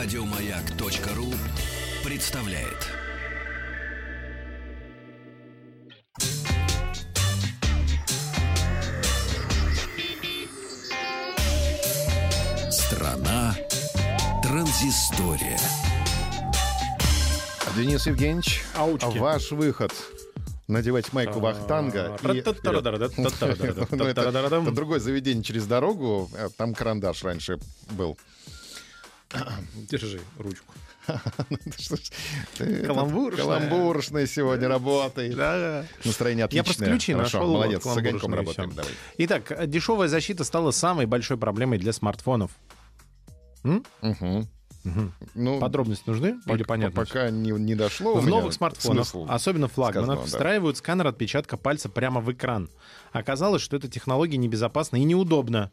Радиомаяк.ру представляет. Страна транзистория. Денис Евгеньевич, Аучки. ваш выход. Надевать майку Вахтанга и вперед. Ну, это, другое заведение через дорогу. Там карандаш раньше был. Держи ручку. Каламбуршная. Каламбуршная сегодня работает. Да. Настроение Я отличное. просто ключи нашел. молодец, с огоньком работаем. Итак, дешевая защита стала самой большой проблемой для смартфонов. Мгм. Мгм. Ну, Подробности нужны или пока- понятно? Пока не, не дошло В новых смартфонах, смысл. особенно флагманах, сказанного, да. встраивают сканер отпечатка пальца прямо в экран. Оказалось, что эта технология небезопасна и неудобна.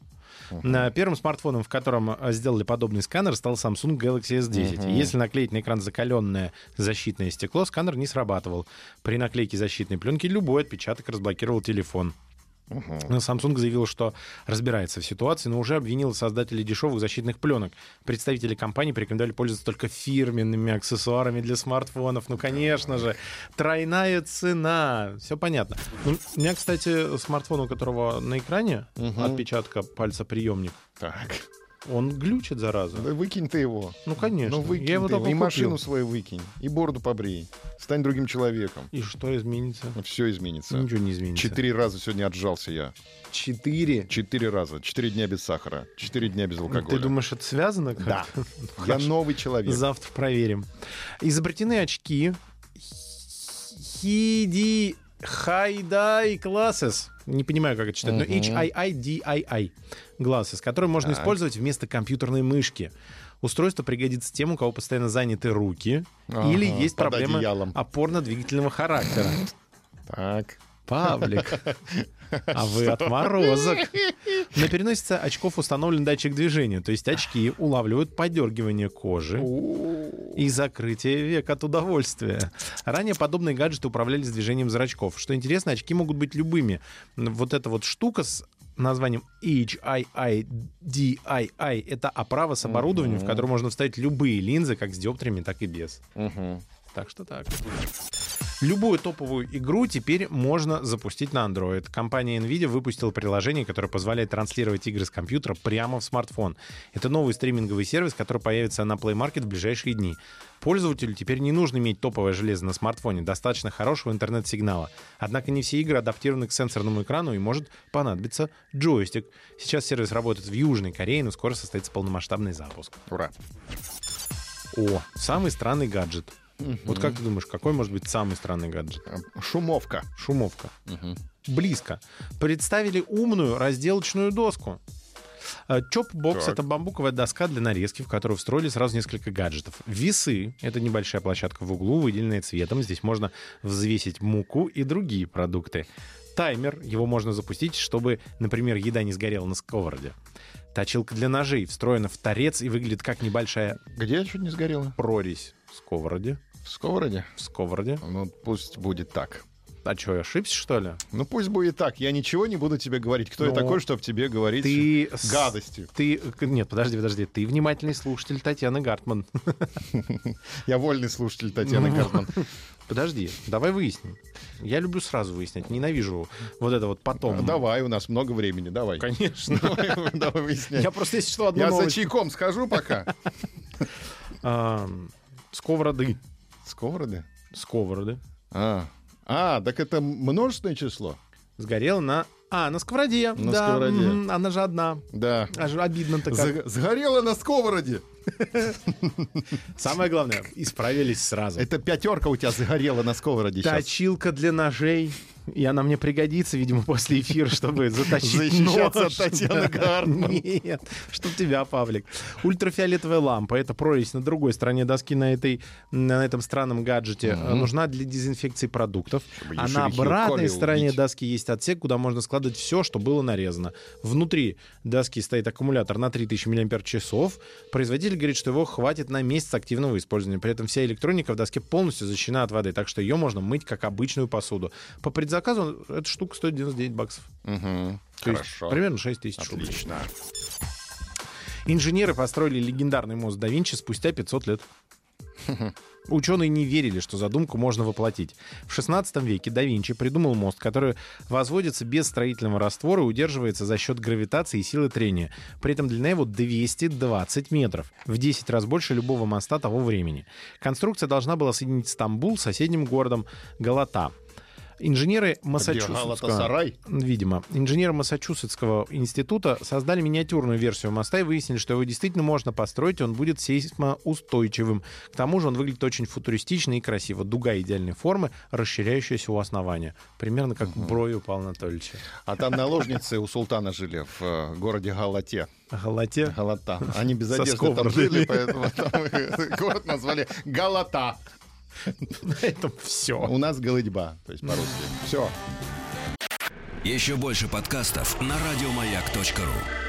На первым смартфоном, в котором э, сделали подобный сканер, стал Samsung Galaxy S10. И Если наклеить на экран закаленное защитное стекло, сканер не срабатывал. При наклейке защитной пленки любой отпечаток разблокировал телефон. Но Samsung заявил, что разбирается в ситуации, но уже обвинил создателей дешевых защитных пленок. Представители компании порекомендовали пользоваться только фирменными аксессуарами для смартфонов. Ну, конечно же, тройная цена. Все понятно. Ну, у меня, кстати, смартфон, у которого на экране отпечатка пальца приемник, Так, он глючит, зараза. да выкинь ты его. Ну, конечно. Ну, выкинь Я его ты только И купил. машину свою выкинь. И бороду побрей. Стань другим человеком. И что изменится? Все изменится. Ничего не изменится. Четыре раза сегодня отжался я. Четыре? Четыре раза. Четыре дня без сахара. Четыре дня без алкоголя. Ты думаешь, это связано? Да. как-то? Я новый человек. Завтра проверим. Изобретены очки Хиди Хайдай Glasses. Не понимаю, как это читать, но H-I-I-D-I-I Glasses, которые можно Так. использовать вместо компьютерной мышки. Устройство пригодится тем, у кого постоянно заняты руки Ага, или есть проблемы опорно-двигательного характера. Так. Павлик, а вы отморозок. На переносице очков установлен датчик движения, то есть очки улавливают подергивание кожи и закрытие век от удовольствия. Ранее подобные гаджеты управлялись движением зрачков. Что интересно, очки могут быть любыми. Вот эта вот штука с названием HIIDII — это оправа с оборудованием, в которое можно вставить любые линзы, как с диоптриями, так и без. Так что так. Любую топовую игру теперь можно запустить на Android. Компания Nvidia выпустила приложение, которое позволяет транслировать игры с компьютера прямо в смартфон. Это новый стриминговый сервис, который появится на Play Market в ближайшие дни. Пользователю теперь не нужно иметь топовое железо на смартфоне, достаточно хорошего интернет-сигнала. Однако не все игры адаптированы к сенсорному экрану и может понадобиться джойстик. Сейчас сервис работает в Южной Корее, но скоро состоится полномасштабный запуск. Ура. О, самый странный гаджет. Вот как ты думаешь, какой может быть самый странный гаджет? Э, Шумовка. Шумовка. Близко. Представили умную разделочную доску. Э, Чоп-бокс — это бамбуковая доска для нарезки, в которую встроили сразу несколько гаджетов. Весы — это небольшая площадка в углу, выделенная цветом. Здесь можно взвесить муку и другие продукты. Таймер, его можно запустить, чтобы, например, еда не сгорела на сковороде. Точилка для ножей встроена в торец и выглядит как небольшая Где чуть не сгорело? прорезь сковороде. В сковороде? В сковороде. Ну, пусть будет так. А что, я ошибся, что ли? Ну, пусть будет так. Я ничего не буду тебе говорить. Кто я Ну, такой, чтобы тебе говорить Ты... гадости? Ты... Нет, подожди, подожди. Ты внимательный слушатель Татьяны Гартман. Я вольный слушатель Татьяны Ну. Гартман. Подожди, давай выясним. Я люблю сразу выяснять, ненавижу вот это вот потом. Давай, у нас много времени, давай. Конечно. Давай, выяснять. Я просто, если что, одну Я за чайком схожу пока. Сковороды. Сковороды? Сковороды. А, а, так это множественное число? Сгорела на... А, на сковороде. На да, сковороде. Она же одна. Да. Аж обидно-то как. Сгорело на сковороде. Самое главное, исправились сразу. Это пятерка у тебя загорела на сковороде сейчас. Точилка для ножей. И она мне пригодится, видимо, после эфира, чтобы затащить Защищаться нож. от Татьяны Да. Гартман. Нет, чтоб тебя, Павлик. Ультрафиолетовая лампа. Это прорезь на другой стороне доски на, этой, на этом странном гаджете. Нужна для дезинфекции продуктов. Чтобы А на обратной стороне убить. доски есть отсек, куда можно складывать все, что было нарезано. Внутри доски стоит аккумулятор на 3000 мАч. Производитель говорит, что его хватит на месяц активного использования. При этом вся электроника в доске полностью защищена от воды, так что ее можно мыть как обычную посуду. По предзаказу эта штука стоит 99 баксов. Мгм. То есть Хорошо. примерно 6 тысяч рублей. Отлично. Инженеры построили легендарный мост да Винчи спустя 500 лет. Ученые не верили, что задумку можно воплотить. В 16 веке да Винчи придумал мост, который возводится без строительного раствора и удерживается за счет гравитации и силы трения. При этом длина его 220 метров, в 10 раз больше любого моста того времени. Конструкция должна была соединить Стамбул с соседним городом Галата. Инженеры Массачусетского, видимо, инженеры Массачусетского института создали миниатюрную версию моста и выяснили, что его действительно можно построить, он будет сейсмоустойчивым. К тому же он выглядит очень футуристично и красиво. Дуга идеальной формы, расширяющаяся у основания. Примерно как угу. брови у Павла Анатольевича. А там наложницы у султана жили в э, городе Галате. Галате? Галата. Они без одежды там жили, поэтому город назвали Галата. На этом все. У нас голыдьба, то есть по-русски. Все. Еще больше подкастов на радиомаяк.ру